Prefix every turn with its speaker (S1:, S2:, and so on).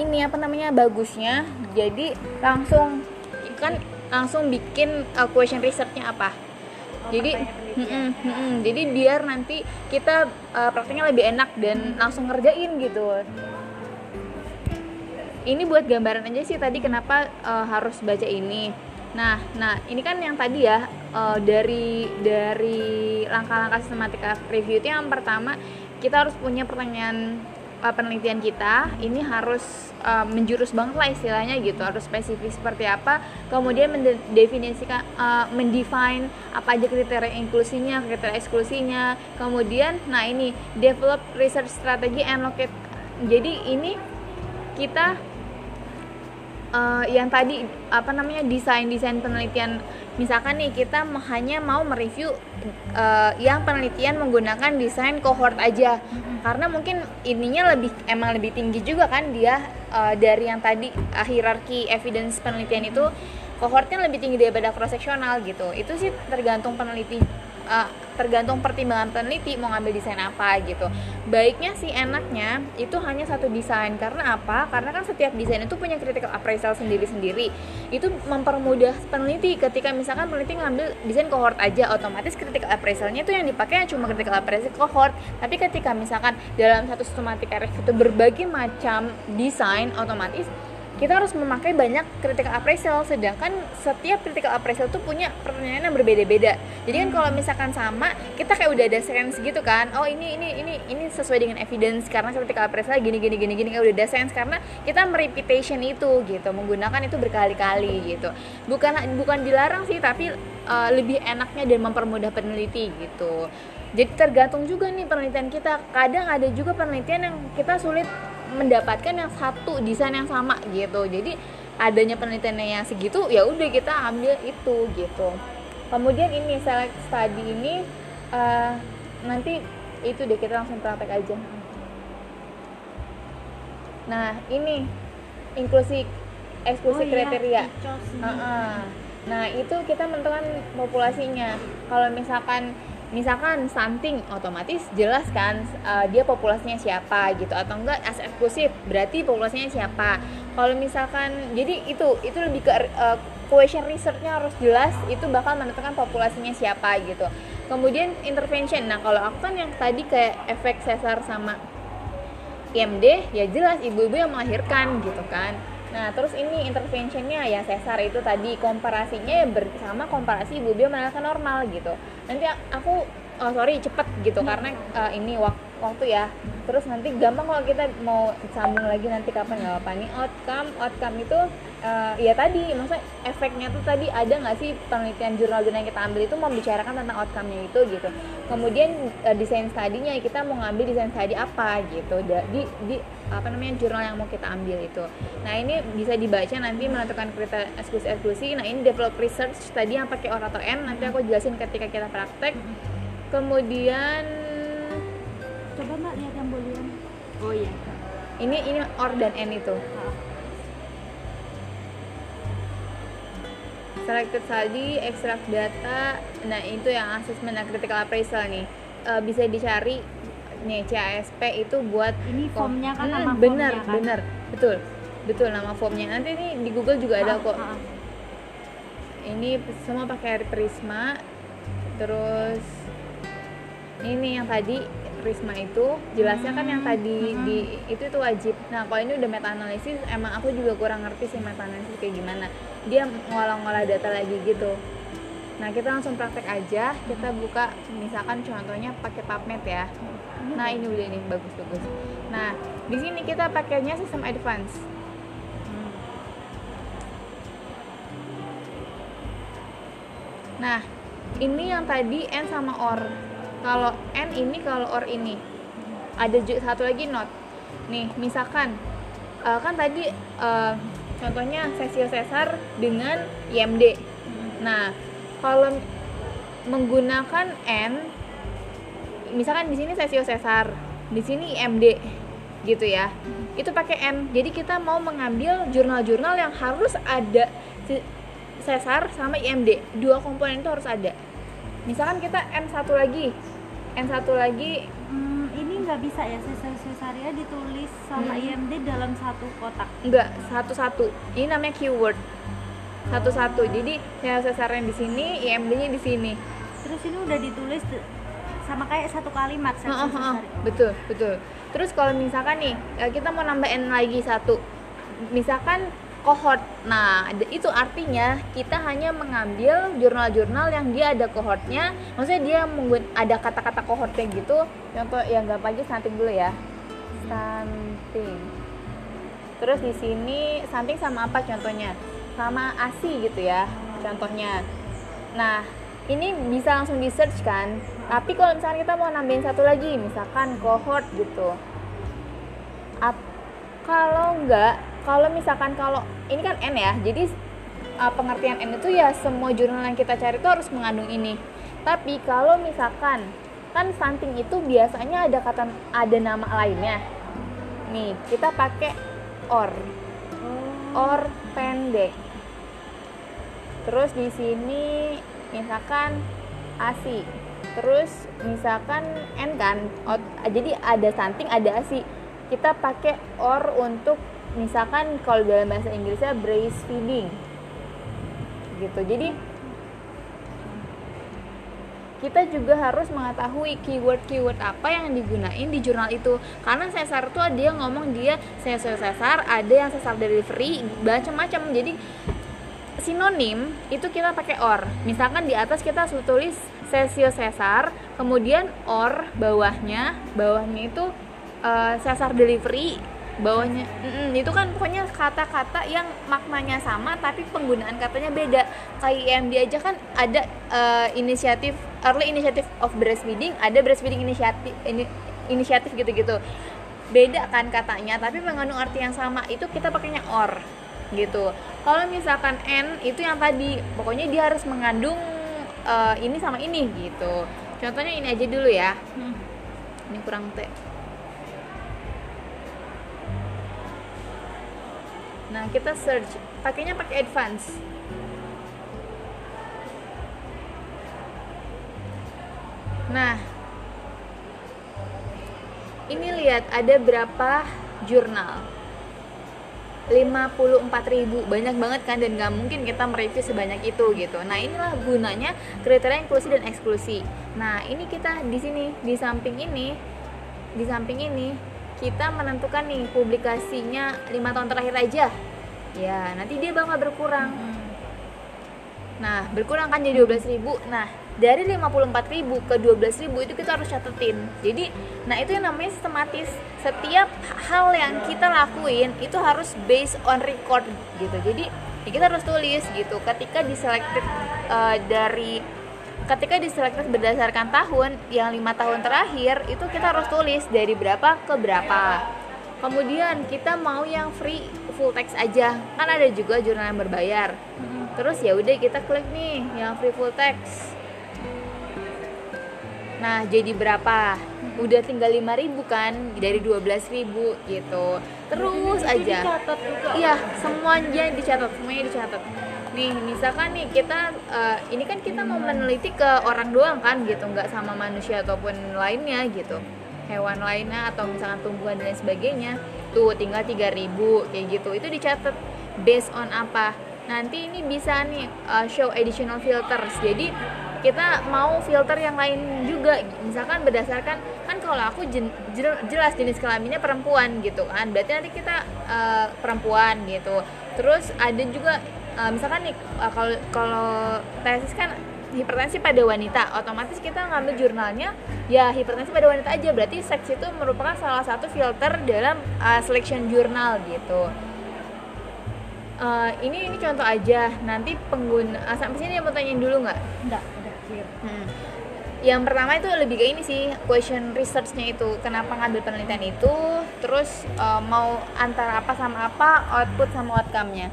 S1: ini apa namanya bagusnya jadi langsung kan langsung bikin uh, question researchnya apa
S2: Oh,
S1: jadi
S2: pertanyaan penelitian.
S1: mm-mm, mm-mm. jadi biar nanti kita uh, prakteknya lebih enak dan langsung ngerjain gitu ini buat gambaran aja sih tadi kenapa uh, harus baca ini nah nah ini kan yang tadi ya uh, dari dari langkah-langkah sistematika review itu yang pertama kita harus punya pertanyaan uh, penelitian kita ini harus uh, menjurus banget lah istilahnya gitu harus spesifik seperti apa kemudian mendefinisikan uh, mendefine apa aja kriteria inklusinya kriteria eksklusinya kemudian nah ini develop research strategy and locate jadi ini kita uh, yang tadi apa namanya desain desain penelitian. Misalkan nih kita hanya mau mereview uh, yang penelitian menggunakan desain cohort aja. Karena mungkin ininya lebih emang lebih tinggi juga kan dia uh, dari yang tadi uh, hierarki evidence penelitian itu cohortnya lebih tinggi daripada cross sectional gitu. Itu sih tergantung peneliti uh, tergantung pertimbangan peneliti mau ngambil desain apa gitu. Baiknya sih enaknya itu hanya satu desain. Karena apa? Karena kan setiap desain itu punya critical appraisal sendiri-sendiri. Itu mempermudah peneliti. Ketika misalkan peneliti ngambil desain cohort aja otomatis critical appraisalnya itu yang dipakai cuma critical appraisal cohort tapi ketika misalkan dalam satu sistematika review itu berbagai macam desain otomatis kita harus memakai banyak critical appraisal sedangkan setiap critical appraisal itu punya pertanyaan yang berbeda-beda. Jadi kan kalau misalkan sama kita kayak udah ada sense gitu kan oh ini ini ini ini sesuai dengan evidence karena critical appraisal gini gini gini gini kayak udah ada sense karena kita merepetition itu gitu menggunakan itu berkali-kali gitu. Bukan bukan dilarang sih tapi uh, lebih enaknya dan mempermudah peneliti gitu. Jadi tergantung juga nih penelitian kita. Kadang ada juga penelitian yang kita sulit mendapatkan yang satu desain yang sama gitu jadi adanya penelitian yang segitu ya udah kita ambil itu gitu kemudian ini select study ini uh, nanti itu deh kita langsung praktek aja nah ini inklusi eksklusi
S2: Oh iya,
S1: kriteria
S2: Icos ini.
S1: Heeh. Nah itu kita menentukan populasinya. Kalau misalkan misalkan stunting otomatis jelas kan uh, dia populasinya siapa gitu atau enggak as eksklusif berarti populasinya siapa. Kalau misalkan jadi itu itu lebih ke uh, question researchnya harus jelas itu bakal menentukan populasinya siapa gitu. Kemudian intervention. Nah kalau aku kan yang tadi kayak efek sesar sama IMD ya jelas ibu-ibu yang melahirkan gitu kan nah terus ini interventionnya ya sesar itu tadi komparasinya ya bersama komparasi ibu-ibu yang melahirkan normal gitu. Nanti aku oh sorry cepet gitu. Karena uh, ini wak- waktu ya. Terus nanti gampang kalau kita mau sambung lagi nanti kapan nggak apa nih outcome outcome itu uh, ya tadi maksudnya efeknya tuh tadi ada nggak sih penelitian jurnal-jurnal yang kita ambil itu membicarakan tentang outcome-nya itu gitu. Kemudian uh, desain studinya kita mau ngambil desain study apa gitu. Di di apa namanya jurnal yang mau kita ambil itu. Nah ini bisa dibaca nanti menentukan kriteria eksklusi eksklusi nah ini develop research tadi yang pakai or atau n. Nanti aku jelasin ketika kita praktek kemudian
S2: Coba mbak lihat yang boolean. Oh iya.
S1: ini ini or dan n itu
S2: Ah.
S1: selected study, extract data, nah itu yang assessment dan critical appraisal nih Eh, bisa dicari nih CASP itu buat
S2: Ini formnya kan
S1: Hmm,
S2: nama
S1: bener
S2: formnya kan.
S1: bener betul betul nama formnya nanti nih di Google juga ada kok ini semua pakai Prisma terus ini yang tadi Prisma itu jelasnya kan yang tadi
S2: Hmm.
S1: di itu itu wajib nah kalau ini udah meta analisis emang aku juga kurang ngerti sih meta analisis kayak gimana dia ngolah-ngolah data lagi gitu nah kita langsung praktek aja kita buka misalkan contohnya pakai PubMed ya nah ini udah nih bagus bagus nah di sini kita pakainya sistem advance. Nah, ini yang tadi n sama or. Kalau n ini, kalau or ini. Ada satu lagi not. Nih, misalkan eh, kan tadi eh, contohnya sesio sesar dengan IMD. Nah, kalau menggunakan n, misalkan di sini sesio sesar, di sini IMD, gitu ya. Itu pakai n. Jadi kita mau mengambil jurnal-jurnal yang harus ada sesar sama IMD. Dua komponen itu harus ada. Misalkan kita n satu lagi, n satu lagi
S2: Hmm, ini nggak bisa ya sesar sesaria ditulis sama
S1: Hmm.
S2: IMD dalam satu kotak.
S1: enggak satu-satu ini namanya keyword satu-satu jadi yang sesarnya di sini IMD-nya di sini
S2: Terus ini udah ditulis sama kayak satu kalimat
S1: Heeh, heeh.
S2: sesaria.
S1: betul betul terus kalau misalkan nih eh, kita mau nambahin lagi satu misalkan cohort nah itu artinya kita hanya mengambil jurnal-jurnal yang dia ada cohortnya maksudnya dia ada kata-kata cohortnya gitu. Contoh yang gampang aja stunting dulu ya. Stunting. Terus di sini stunting sama apa contohnya? Sama asi gitu ya contohnya. Nah ini bisa langsung di search kan? Tapi kalau misalkan kita mau nambahin satu lagi misalkan cohort gitu. Ap- kalau enggak kalau misalkan kalau ini kan n ya jadi uh, pengertian n itu ya semua jurnal yang kita cari itu harus mengandung ini. Tapi kalau misalkan kan stunting itu biasanya ada kata ada nama lainnya. Nih kita pakai or. Or pendek. Terus di sini misalkan asi terus misalkan n kan? Jadi ada stunting ada asi kita pakai or untuk misalkan kalau dalam bahasa Inggrisnya breastfeeding gitu. Jadi kita juga harus mengetahui keyword-keyword apa yang digunain di jurnal itu. Karena sesar tuh yang ngomong dia sesar sesar ada yang sesar delivery macam-macam. Jadi sinonim itu kita pakai or. Misalkan di atas kita tulis sesio sesar kemudian or bawahnya bawahnya itu eh, sesar delivery bawahnya. Mm-mm, itu kan pokoknya kata-kata yang maknanya sama tapi penggunaan katanya beda. Kayak IMD aja kan ada eh, inisiatif early initiative of breastfeeding ada breastfeeding inisiatif ini inisiatif gitu-gitu. Beda kan katanya tapi mengandung arti yang sama itu kita pakainya or gitu. Kalau misalkan n itu yang tadi pokoknya dia harus mengandung eh, ini sama ini gitu. Contohnya ini aja dulu ya.
S2: Hmm.
S1: ini kurang teh nah kita search. Pakainya pakai advance. Nah ini lihat ada berapa jurnal? 54.000 banyak banget kan dan nggak mungkin kita mereview sebanyak itu gitu. Nah inilah gunanya kriteria inklusi dan eksklusi. Nah ini kita di sini di samping ini di samping ini kita menentukan nih publikasinya lima tahun terakhir aja. Ya nanti dia bakal berkurang. Nah berkurang kan jadi 12.000 nah dari 54.000 ke 12.000 itu kita harus catetin. Jadi nah itu yang namanya sistematis. Setiap hal yang kita lakuin itu harus based on record gitu. Jadi ya kita harus tulis gitu. Ketika diselected eh, dari ketika diselected berdasarkan tahun yang lima tahun terakhir itu kita harus tulis dari berapa ke berapa. Kemudian kita mau yang free full text aja. Kan ada juga jurnal yang berbayar. Terus ya udah kita klik nih yang free full text. Nah jadi berapa? Udah tinggal 5000 kan? Dari 12000 gitu. Terus aja.
S2: dicatat juga.
S1: Iya, semuanya dicatat, semuanya dicatat. Nih, misalkan nih kita eh, ini kan kita mau meneliti ke orang doang kan gitu, nggak sama manusia ataupun lainnya gitu. Hewan lainnya atau misalkan tumbuhan dan lain sebagainya. Tuh, tinggal 3000 kayak gitu. Itu dicatat based on apa? Nanti ini bisa nih eh, show additional filters. Jadi kita mau filter yang lain juga misalkan berdasarkan kan kalau aku jelas jenis kelaminnya perempuan gitu kan berarti nanti kita eh, perempuan gitu terus ada juga eh, misalkan nih eh, kalau kalau tesis kan hipertensi pada wanita otomatis kita ngambil jurnalnya ya hipertensi pada wanita aja berarti seks itu merupakan salah satu filter dalam eh, selection jurnal gitu Eh, ini ini contoh aja nanti pengguna ah, sampai sini mau tanyain dulu nggak
S2: Enggak, udah clear.
S1: Hmm. Yang pertama itu lebih ke ini sih question researchnya itu kenapa ngambil penelitian itu, terus eh, mau antara apa sama apa, output sama outcome-nya.